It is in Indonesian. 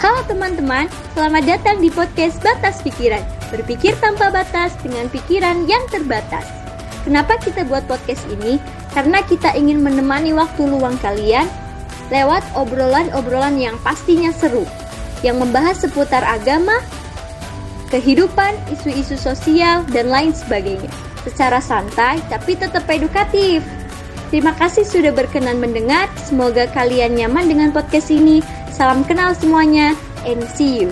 Halo teman-teman, selamat datang di podcast Batas Pikiran. Berpikir tanpa batas dengan pikiran yang terbatas. Kenapa kita buat podcast ini? Karena kita ingin menemani waktu luang kalian lewat obrolan-obrolan yang pastinya seru, yang membahas seputar agama, kehidupan, isu-isu sosial, dan lain sebagainya. Secara santai tapi tetap edukatif. Terima kasih sudah berkenan mendengar. Semoga kalian nyaman dengan podcast ini. Salam kenal semuanya and see you.